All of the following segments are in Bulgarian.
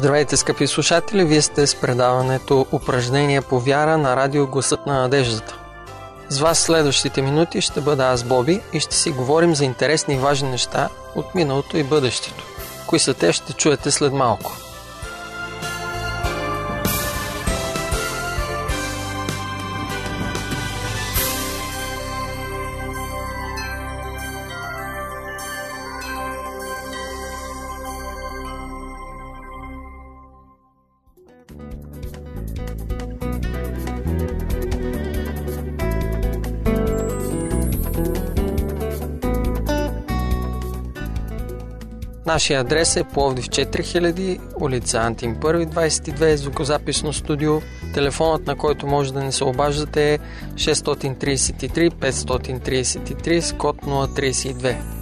Здравейте, скъпи слушатели! Вие сте с предаването Упражнения по вяра на радио Гласът на надеждата. С вас следващите минути ще бъда аз Боби и ще си говорим за интересни и важни неща от миналото и бъдещето. Кои са те ще чуете след малко. Нашия адрес е Пловдив 4000, улица Антим 1, 22, звукозаписно студио. Телефонът, на който може да ни се обаждате е 633 533 с код 032.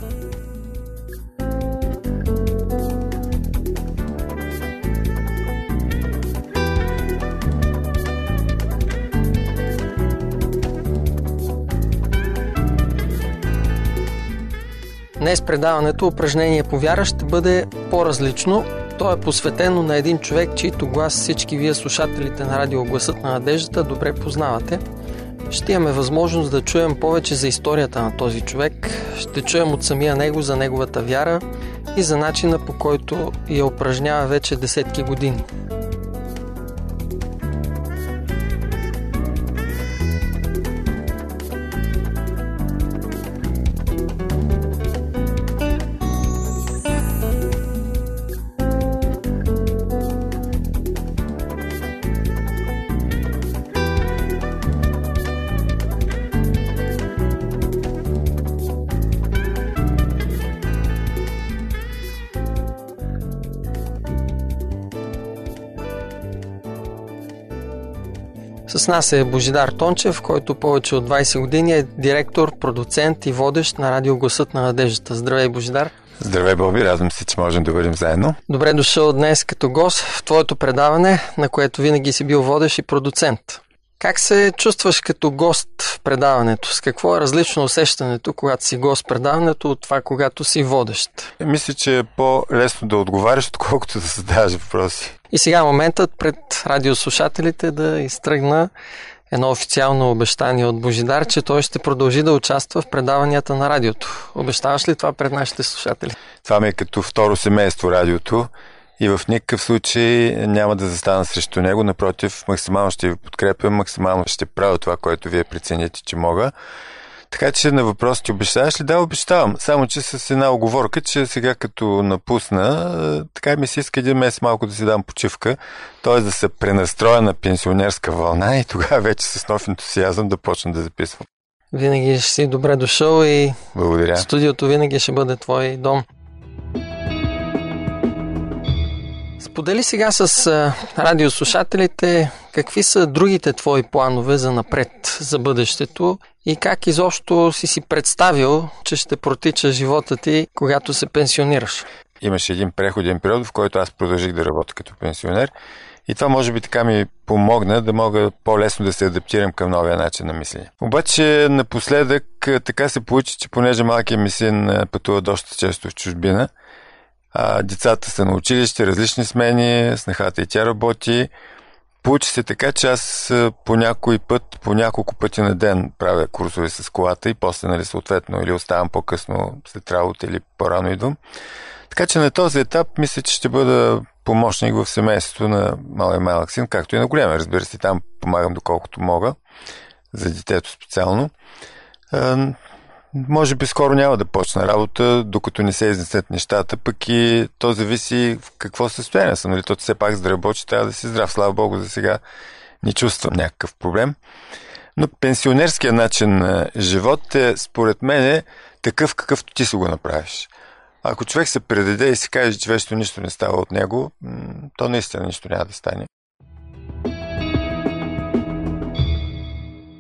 Днес предаването упражнение по вяра ще бъде по-различно. То е посветено на един човек, чийто глас всички вие слушателите на радио Гласът на надеждата добре познавате. Ще имаме възможност да чуем повече за историята на този човек, ще чуем от самия него за неговата вяра и за начина по който я упражнява вече десетки години. С нас е Божидар Тончев, който повече от 20 години е директор, продуцент и водещ на радио Гласът на надеждата. Здравей, Божидар! Здравей, Боби! Радвам се, че можем да бъдем заедно. Добре дошъл днес като гост в твоето предаване, на което винаги си бил водещ и продуцент. Как се чувстваш като гост в предаването? С какво е различно усещането, когато си гост в предаването от това, когато си водещ? Мисля, че е по-лесно да отговаряш, отколкото да задаваш въпроси. И сега моментът пред радиослушателите да изтръгна едно официално обещание от Божидар, че той ще продължи да участва в предаванията на радиото. Обещаваш ли това пред нашите слушатели? Това ми е като второ семейство радиото и в никакъв случай няма да застана срещу него. Напротив, максимално ще ви подкрепям, максимално ще правя това, което вие прецените, че мога. Така че на въпрос ти обещаваш ли? Да, обещавам. Само, че с една оговорка, че сега като напусна, така ми се иска един месец малко да си дам почивка, т.е. да се пренастроя на пенсионерска вълна и тогава вече с нов ентусиазъм да почна да записвам. Винаги ще си добре дошъл и Благодаря. студиото винаги ще бъде твой дом. Сподели сега с а, радиослушателите какви са другите твои планове за напред, за бъдещето и как изобщо си си представил, че ще протича живота ти, когато се пенсионираш. Имаше един преходен период, в който аз продължих да работя като пенсионер и това може би така ми помогна да мога по-лесно да се адаптирам към новия начин на мислене. Обаче напоследък така се получи, че понеже малкият ми син пътува доста често в чужбина, а, децата са на училище, различни смени, снахата и тя работи. Получи се така, че аз по някой път, по няколко пъти на ден правя курсове с колата и после, нали, съответно, или оставам по-късно след работа или по-рано идвам. Така че на този етап мисля, че ще бъда помощник в семейството на малък малък син, както и на големия. Разбира се, там помагам доколкото мога, за детето специално. Може би скоро няма да почна работа, докато не се изнесат нещата, пък и то зависи в какво състояние съм. Нали? То все пак за трябва да си здрав. Слава Богу, за сега не чувствам някакъв проблем. Но пенсионерския начин на живот е, според мен, е такъв какъвто ти си го направиш. Ако човек се предаде и си каже, че вече нищо не става от него, то наистина нищо няма да стане.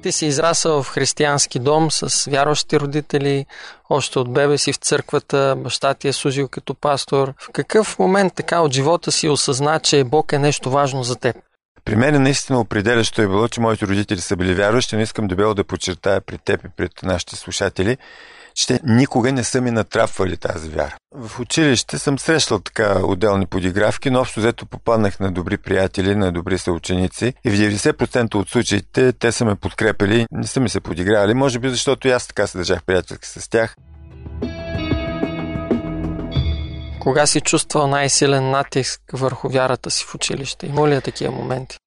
Ти си израсъл в християнски дом с вярващи родители, още от бебе си в църквата, баща ти е служил като пастор. В какъв момент така от живота си осъзна, че Бог е нещо важно за теб? При мен наистина определящо е било, че моите родители са били вярващи, но искам дебело да подчертая пред теб и пред нашите слушатели, че никога не са ми натрапвали тази вяра. В училище съм срещал така отделни подигравки, но общо взето попаднах на добри приятели, на добри съученици и в 90% от случаите те са ме подкрепили, не са ми се подигравали, може би защото и аз така се държах приятелски с тях. Кога си чувствал най-силен натиск върху вярата си в училище? Има ли е такива моменти?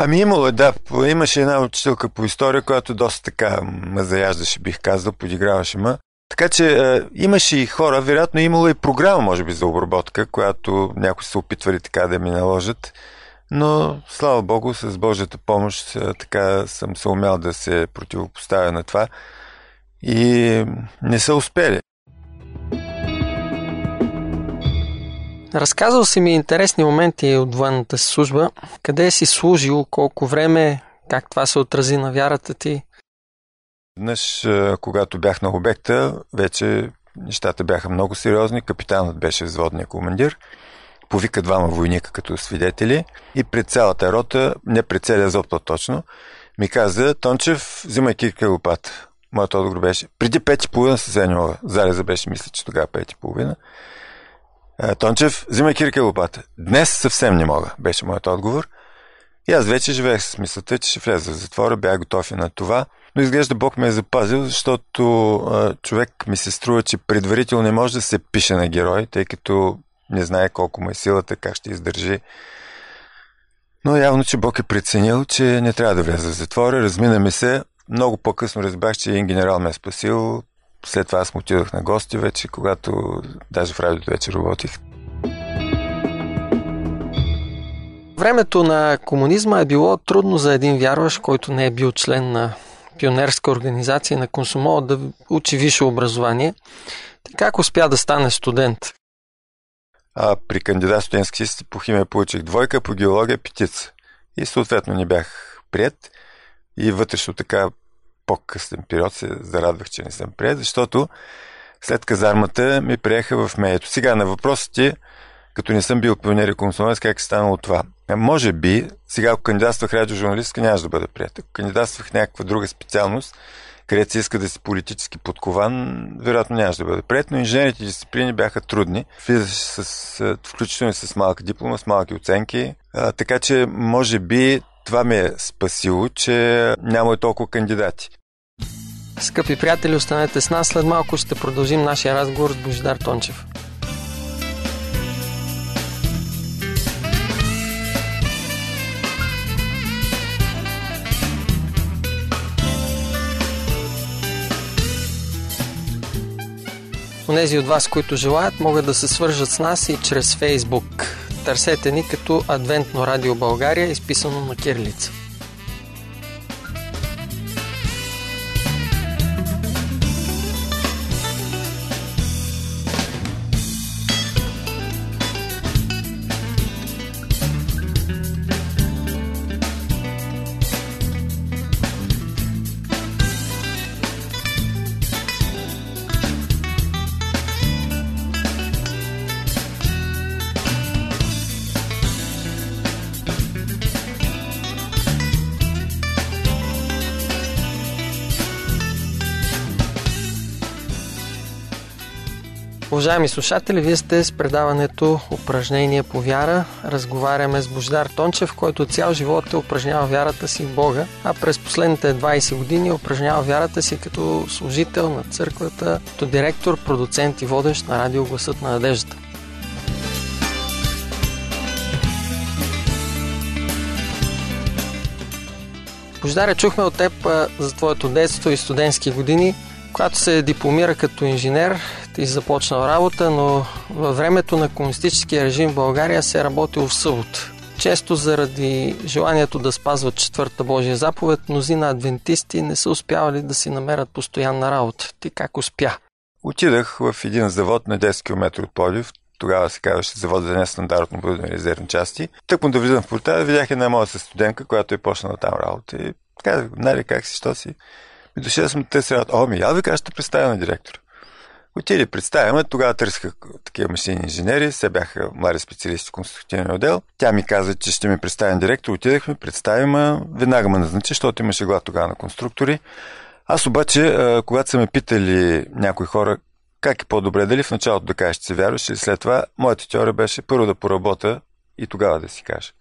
Ами имало е, да. Имаше една учителка по история, която доста така ме заяждаше, бих казал, подиграваше ме. Така че е, имаше и хора, вероятно имало и програма, може би, за обработка, която някои са опитвали така да ми наложат. Но, слава Богу, с Божията помощ е, така съм се умял да се противопоставя на това и не са успели. Разказал си ми интересни моменти от военната си служба. Къде си служил, колко време, как това се отрази на вярата ти? Днес, когато бях на обекта, вече нещата бяха много сериозни. Капитанът беше взводния командир. Повика двама войника като свидетели и пред цялата рота, не пред целия зоб точно, ми каза, Тончев, взимай кирка лопата. Моят отговор беше, преди пет и половина се занимава. Зареза беше, мисля, че тогава пет и половина. Тончев, взимай кирка и лопата. Днес съвсем не мога, беше моят отговор. И аз вече живеех с мисълта, че ще влеза в затвора, бях готов и на това. Но изглежда Бог ме е запазил, защото а, човек ми се струва, че предварително не може да се пише на герой, тъй като не знае колко му е силата, как ще издържи. Но явно, че Бог е преценил, че не трябва да вляза в затвора. Размина ми се. Много по-късно разбрах, че един генерал ме е спасил. След това аз му отидох на гости вече, когато даже в радиото вече работих. Времето на комунизма е било трудно за един вярващ, който не е бил член на пионерска организация на Консумол да учи висше образование. Как успя да стане студент? А при кандидат студентски по химия получих двойка, по геология петица. И съответно не бях прият. И вътрешно така по-късен период се зарадвах, че не съм прият, защото след казармата ми приеха в меето. Сега на въпросите, като не съм бил пионер и консумент, как е станало това? А може би, сега ако кандидатствах радиожурналистка, нямаше да бъда прият. Ако кандидатствах някаква друга специалност, където се иска да си политически подкован, вероятно нямаше да бъде прият, но инженерите дисциплини бяха трудни. Влизаш с, включително с малка диплома, с малки оценки. А, така че, може би, това ме е спасило, че няма и толкова кандидати. Скъпи приятели, останете с нас. След малко ще продължим нашия разговор с Божидар Тончев. Онези от вас, които желаят, могат да се свържат с нас и чрез Фейсбук. Търсете ни като Адвентно радио България, изписано на кирлица. Уважаеми слушатели, вие сте с предаването Упражнение по вяра. Разговаряме с Бождар Тончев, който цял живот е упражнява вярата си в Бога, а през последните 20 години упражнява вярата си като служител на църквата, като директор, продуцент и водещ на радио Гласът на надеждата. Бождаре, чухме от теб за твоето детство и студентски години. Когато се дипломира като инженер, си започнал работа, но във времето на комунистическия режим в България се е работил в събот. Често заради желанието да спазват четвърта Божия заповед, мнозина адвентисти не са успявали да си намерят постоянна работа. Ти как успя? Отидах в един завод на 10 км от Полив. Тогава се казваше завод за нестандартно оборудване резервни части. Тък му да влизам в портала, видях една моя студентка, която е почнала там работа. И казах, нали, как си, що си? И дошъл съм те работа. О, ми, я ви кажа, ще представя на директора. Отиде представяме, тогава търсиха такива машини инженери, се бяха млади специалисти в конструктивния отдел. Тя ми каза, че ще ми представи директор. Отидахме, представима, веднага ме назначи, защото имаше глад тогава на конструктори. Аз обаче, когато са ме питали някои хора как е по-добре, дали в началото да кажеш, че си вярваш или след това, моята теория беше първо да поработя и тогава да си кажа.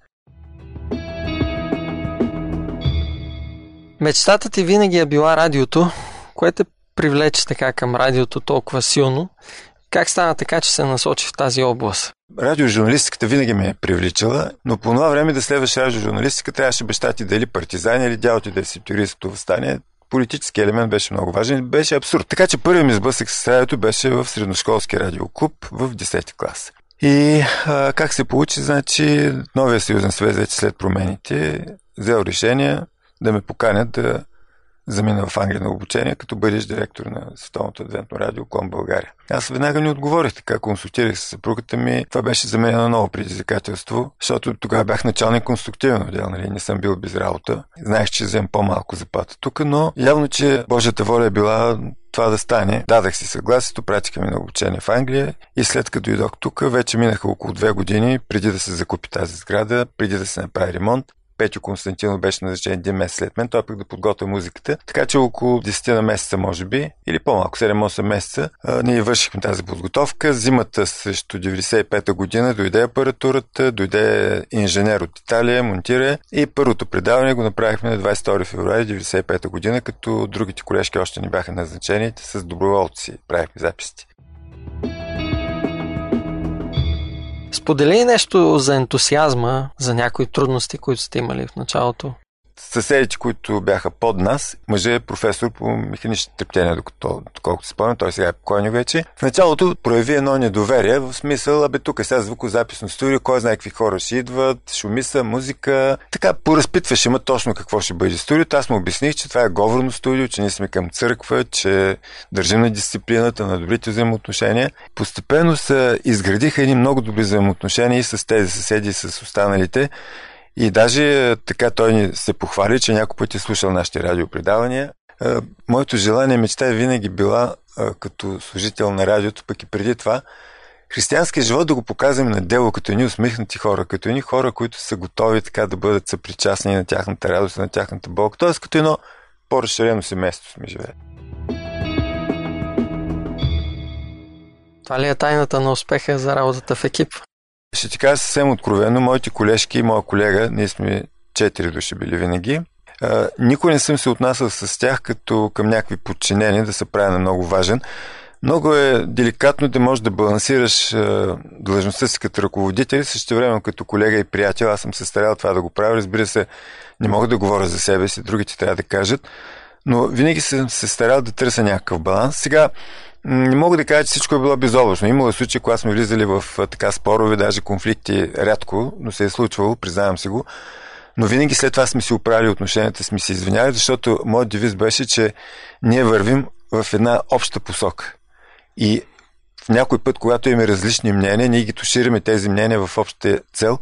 Мечтата ти винаги е била радиото, което привлече така към радиото толкова силно. Как стана така, че се насочи в тази област? Радиожурналистиката винаги ме е привличала, но по това време да следваш радиожурналистика трябваше баща ти дали партизани или дядо ти да е септеристото възстание. Политически елемент беше много важен. Беше абсурд. Така че първият ми сблъсък с радиото беше в средношколски радиоклуб в 10 клас. И а, как се получи, значи новия съюзен съвет вече след промените взел решение да ме поканят да замина в Англия на обучение, като бъдеш директор на Световното адвентно радио Клон България. Аз веднага не отговорих така, консултирах с съпругата ми. Това беше за мен едно ново предизвикателство, защото тогава бях началник конструктивен отдел, нали? не съм бил без работа. Знаех, че взем по-малко заплата тук, но явно, че Божията воля е била това да стане. Дадах си съгласието, пратиха ми на обучение в Англия и след като дойдох тук, вече минаха около две години преди да се закупи тази сграда, преди да се направи ремонт. Петю Константинов беше назначен един месец след мен, той пък да подготвя музиката. Така че около 10 на месеца, може би, или по-малко, 7-8 месеца, а, ние вършихме тази подготовка. Зимата срещу 95-та година дойде апаратурата, дойде инженер от Италия, монтира и първото предаване го направихме на 22 февруари 95-та година, като другите колежки още не бяха назначени, с доброволци правихме записи. Сподели нещо за ентусиазма, за някои трудности, които сте имали в началото съседите, които бяха под нас, мъже е професор по механично трептение, докато, доколкото спомням, той сега е покойник вече. В началото прояви едно недоверие, в смисъл, абе тук е сега звукозаписно студио, кой знае какви хора ще идват, шумиса, музика. Така поразпитваше ме точно какво ще бъде студиото. Аз му обясних, че това е говорно студио, че ние сме към църква, че държим на дисциплината, на добрите взаимоотношения. Постепенно се изградиха едни много добри взаимоотношения и с тези съседи, и с останалите. И даже е, така той ни се похвали, че някой път е слушал нашите радиопредавания. Е, моето желание, мечта е винаги била като служител на радиото, пък и преди това, християнския живот да го показваме на дело, като едни усмихнати хора, като едни хора, които са готови така да бъдат съпричастни на тяхната радост, на тяхната болка. Тоест като едно по-разширено семейство сме живеели. Това ли е тайната на успеха за работата в екип? Ще ти кажа съвсем откровено, моите колежки и моя колега, ние сме четири души били винаги, а, никой не съм се отнасял с тях като към някакви подчинени, да се прави на много важен. Много е деликатно да можеш да балансираш а, длъжността си като ръководител, също време като колега и приятел. Аз съм се старал това да го правя. Разбира се, не мога да говоря за себе си, другите трябва да кажат. Но винаги съм се старал да търся някакъв баланс. Сега, не мога да кажа, че всичко е било безоблачно. Имало случаи, когато сме влизали в така спорове, даже конфликти рядко, но се е случвало, признавам си го. Но винаги след това сме си оправили отношенията, сме си извинявали, защото моят девиз беше, че ние вървим в една обща посока. И в някой път, когато имаме различни мнения, ние ги тушираме тези мнения в общата цел,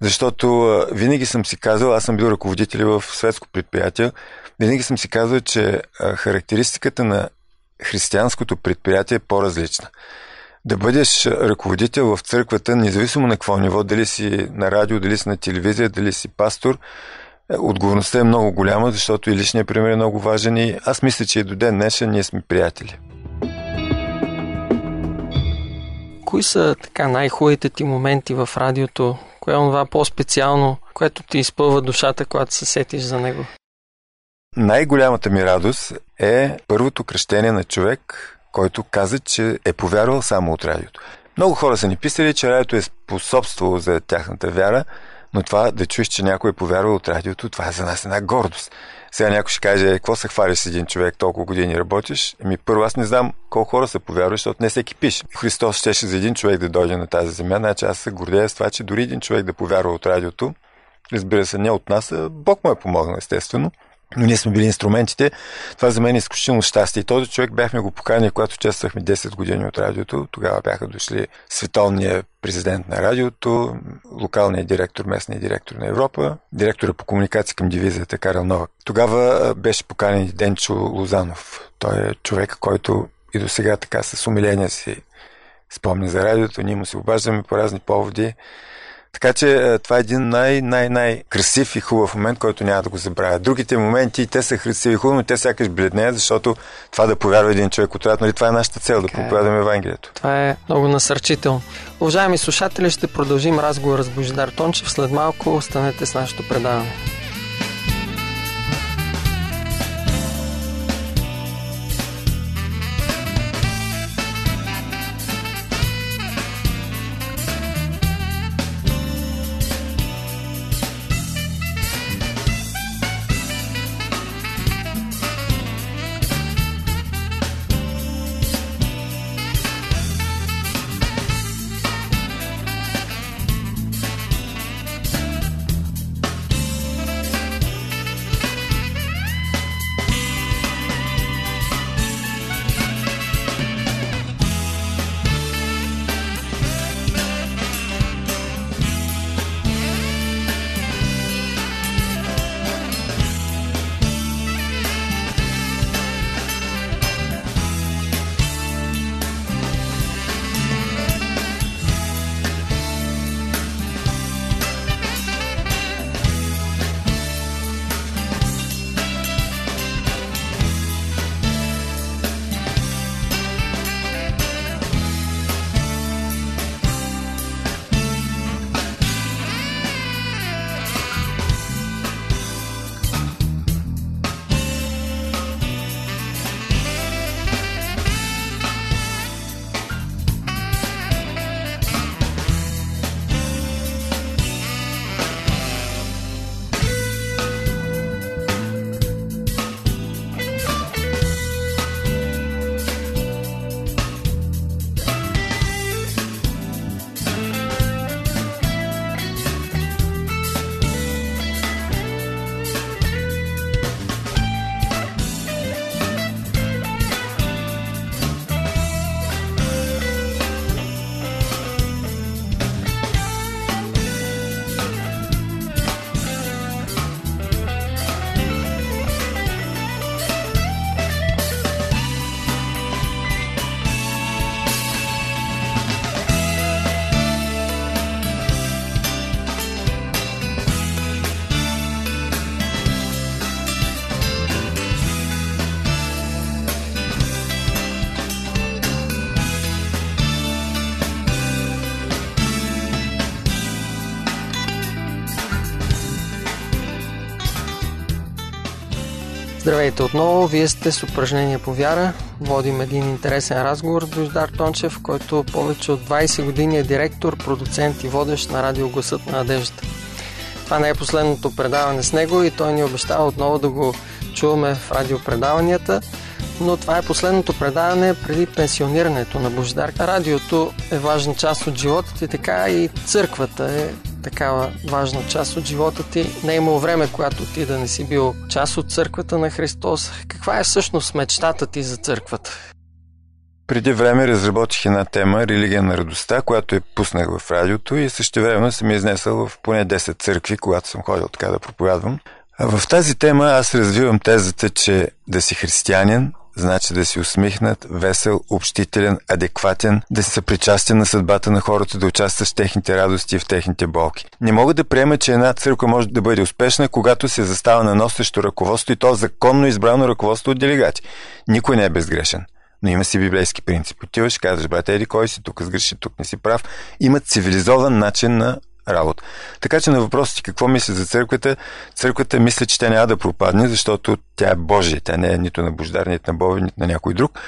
защото винаги съм си казал, аз съм бил ръководител в светско предприятие, винаги съм си казал, че характеристиката на християнското предприятие е по-различна. Да бъдеш ръководител в църквата, независимо на какво ниво, дали си на радио, дали си на телевизия, дали си пастор, е, отговорността е много голяма, защото и личният пример е много важен и аз мисля, че и до ден днешен ние сме приятели. Кои са така най-хубавите ти моменти в радиото? Кое е това по-специално, което ти изпълва душата, когато се сетиш за него? Най-голямата ми радост е първото кръщение на човек, който каза, че е повярвал само от радиото. Много хора са ни писали, че радиото е способствало за тяхната вяра, но това да чуеш, че някой е повярвал от радиото, това е за нас една гордост. Сега някой ще каже, какво се хвалиш с един човек, толкова години работиш? Еми, първо аз не знам колко хора са повярвали, защото не всеки пише. Христос щеше за един човек да дойде на тази земя, значи аз се гордея с това, че дори един човек да повярва от радиото, разбира се, не от нас, а Бог му е помогнал, естествено но ние сме били инструментите. Това за мен е изключително щастие. Този човек бяхме го поканили, когато участвахме 10 години от радиото. Тогава бяха дошли световният президент на радиото, локалният директор, местният директор на Европа, директора по комуникация към дивизията Карел Новак. Тогава беше поканен Денчо Лозанов. Той е човек, който и до сега така с умиление си спомня за радиото. Ние му се обаждаме по разни поводи Така че това е един най-най-най-красив и хубав момент, който няма да го забравя. Другите моменти, те са красиви и хубави, но те сякаш бледнеят, защото това да повярва един човек от нали, това е нашата цел, да е. проповядаме Евангелието. Това е много насърчително. Уважаеми слушатели, ще продължим разговора с Божидар Тончев. След малко останете с нашето предаване. Здравейте отново, вие сте с упражнение по вяра. Водим един интересен разговор с Бождар Тончев, който повече от 20 години е директор, продуцент и водещ на радио Гласът на надеждата. Това не е последното предаване с него и той ни обещава отново да го чуваме в радиопредаванията, но това е последното предаване преди пенсионирането на Бождар. Радиото е важна част от живота ти, така и църквата е такава важна част от живота ти. Не е имало време, когато ти да не си бил част от църквата на Христос. Каква е всъщност мечтата ти за църквата? Преди време разработих една тема Религия на радостта, която я пуснах в радиото и също време съм изнесъл в поне 10 църкви, когато съм ходил така да проповядвам. А в тази тема аз развивам тезата, че да си християнин значи да си усмихнат, весел, общителен, адекватен, да си съпричастен на съдбата на хората, да участваш в техните радости и в техните болки. Не мога да приема, че една църква може да бъде успешна, когато се застава на носещо ръководство и то законно избрано ръководство от делегати. Никой не е безгрешен. Но има си библейски принцип. Отиваш, казваш, брат, еди кой си, тук сгреши, тук не си прав. Има цивилизован начин на работа. Така че на въпросите какво мисля за църквата, църквата мисля, че тя няма да пропадне, защото тя е Божия. Тя не е нито на Бождар, нито на Боби, нито на някой друг.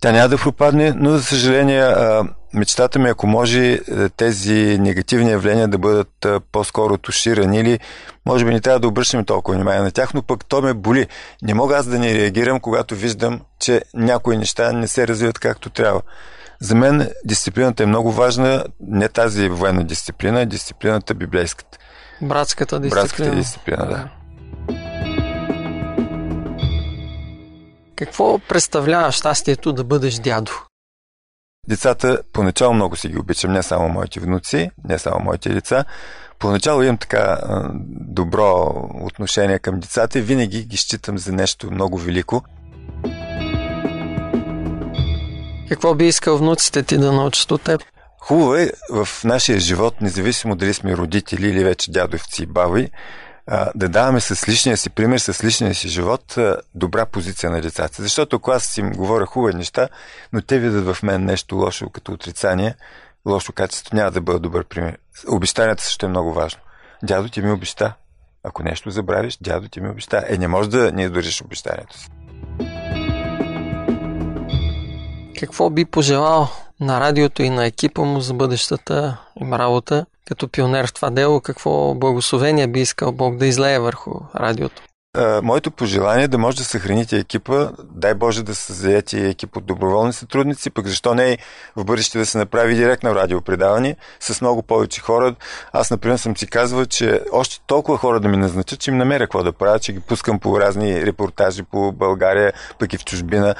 Тя няма да пропадне, но за съжаление мечтата ми, ако може тези негативни явления да бъдат по-скоро туширани или може би не трябва да обръщаме толкова внимание на тях, но пък то ме боли. Не мога аз да не реагирам, когато виждам, че някои неща не се развиват както трябва. За мен дисциплината е много важна, не тази военна дисциплина, а дисциплината библейската. Братската дисциплина. Братската дисциплина, да. Какво представлява щастието да бъдеш дядо? Децата поначало много си ги обичам, не само моите внуци, не само моите деца. Поначало имам така добро отношение към децата и винаги ги считам за нещо много велико. Какво би искал внуците ти да научат от теб? Хубаво е в нашия живот, независимо дали сме родители или вече дядовци и баби, да даваме с личния си пример, с личния си живот добра позиция на децата. Защото ако аз им говоря хубави неща, но те видят в мен нещо лошо като отрицание, лошо качество, няма да бъде добър пример. Обещанията също е много важно. Дядо ти ми обеща. Ако нещо забравиш, дядо ти ми обеща. Е, не може да не издържиш обещанието си. Какво би пожелал на радиото и на екипа му за бъдещата им работа като пионер в това дело? Какво благословение би искал Бог да излее върху радиото? моето пожелание е да може да съхраните екипа, дай Боже да се заети екип от доброволни сътрудници, пък защо не в бъдеще да се направи директно радиопредаване с много повече хора. Аз, например, съм си казвал, че още толкова хора да ми назначат, че им намеря какво да правя, че ги пускам по разни репортажи по България, пък и в чужбина.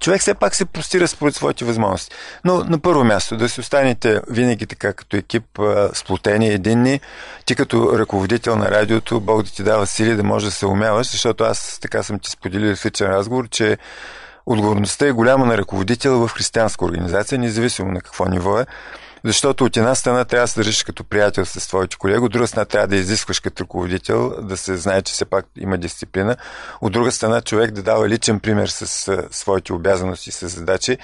Човек все пак се простира според своите възможности. Но на първо място да си останете винаги така като екип, сплотени, единни. Ти като ръководител на радиото, Бог да ти дава сили да може да се умяваш, защото аз така съм ти споделил в личен разговор, че отговорността е голяма на ръководител в християнска организация, независимо на какво ниво е. Защото от една страна трябва да се държиш като приятел с твоите колеги, от друга страна трябва да изискваш като ръководител, да се знае, че все пак има дисциплина. От друга страна човек да дава личен пример с своите обязаности, с задачи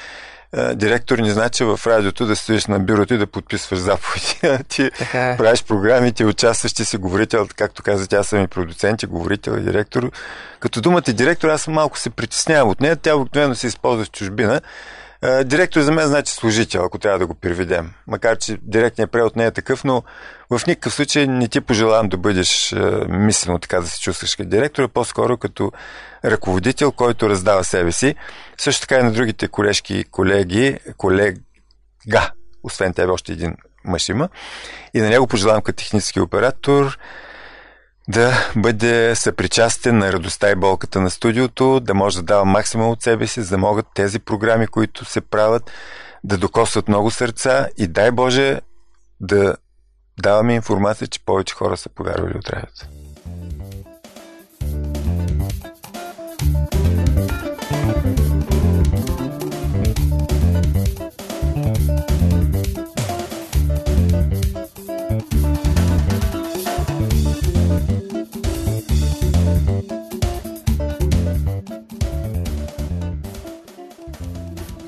директор не значи в радиото да стоиш на бюрото и да подписваш заповеди. ти е. правиш програми, ти участваш, ти си говорител, както каза, тя съм и продуцент, и говорител, и директор. Като думата директор, аз малко се притеснявам от нея. Тя обикновено се използва в чужбина. Е, директор за мен значи служител, ако трябва да го приведем. Макар, че директният превод не е такъв, но в никакъв случай не ти пожелавам да бъдеш е, мислено така да се чувстваш като директор, а по-скоро като ръководител, който раздава себе си. Също така и на другите колежки и колеги, колега, освен тебе още един мъж има. И на него пожелавам като технически оператор да бъде съпричастен на радостта и болката на студиото, да може да дава максимум от себе си, за да могат тези програми, които се правят, да докосват много сърца и дай Боже да даваме информация, че повече хора са повярвали от радиото.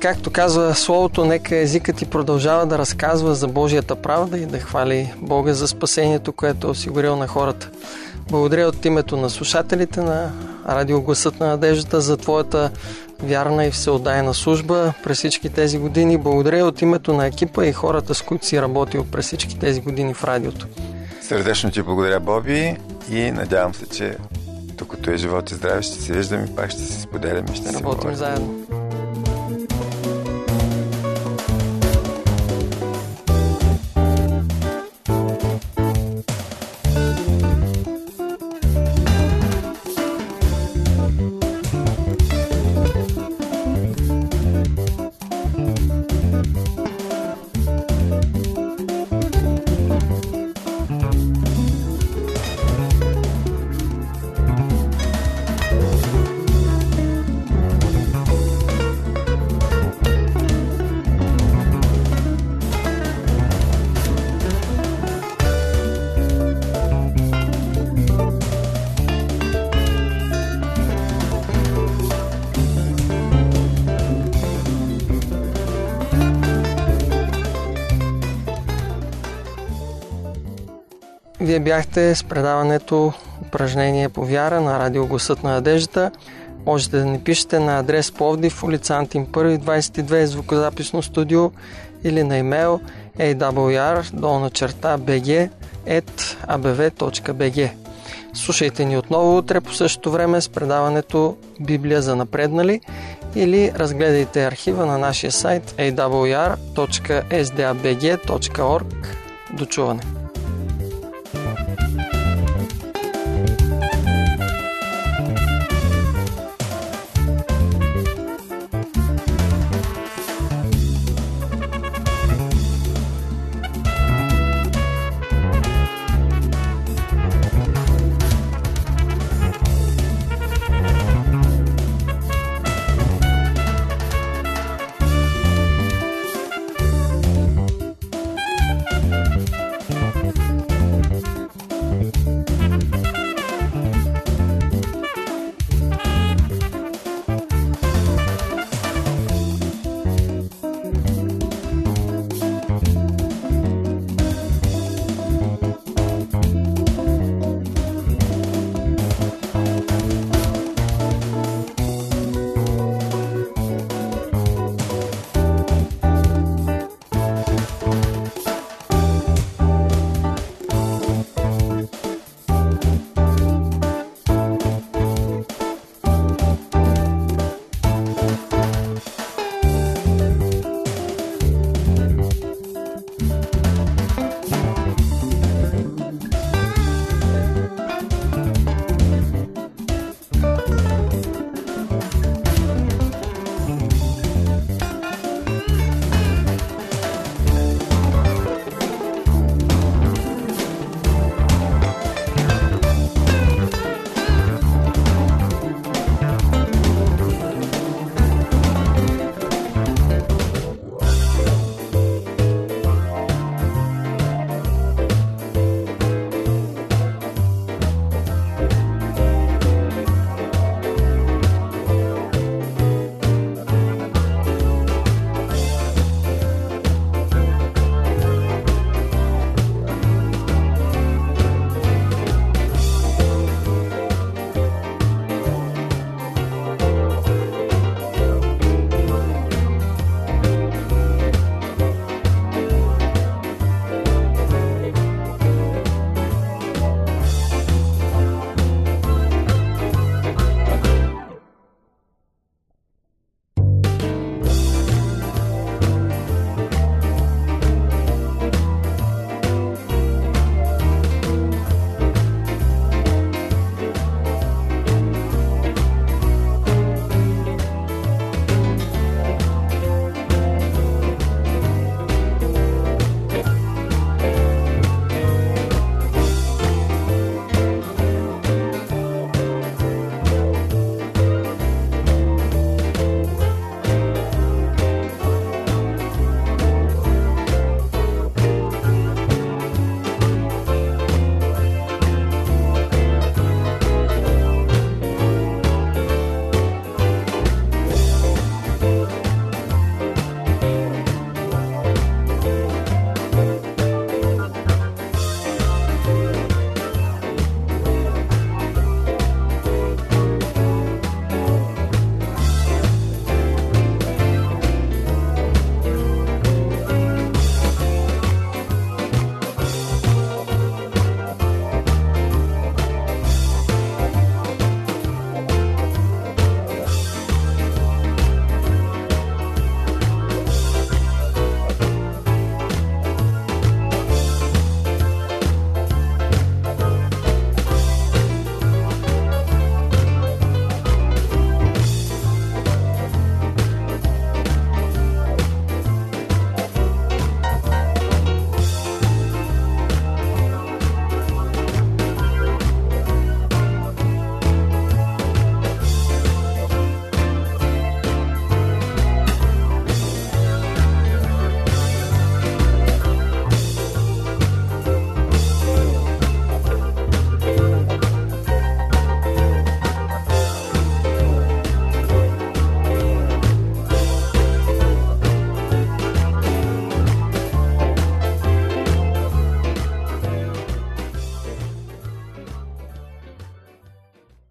Както казва Словото, нека езикът ти продължава да разказва за Божията правда и да хвали Бога за спасението, което е осигурил на хората. Благодаря от името на слушателите на Радио Гласът на надеждата за твоята вярна и всеотдайна служба през всички тези години. Благодаря от името на екипа и хората, с които си работил през всички тези години в радиото. Сърдечно ти благодаря, Боби, и надявам се, че докато е живот и здраве, ще се виждаме и пак ще се споделяме. Ще Работим заедно. Вие бяхте с предаването упражнение по вяра на радио Гласът на надеждата. Можете да ни пишете на адрес Пловдив, улица Антим 1, 22, звукозаписно студио или на имейл awr долна черта bg abv.bg Слушайте ни отново утре по същото време с предаването Библия за напреднали или разгледайте архива на нашия сайт awr.sdabg.org. До чуване!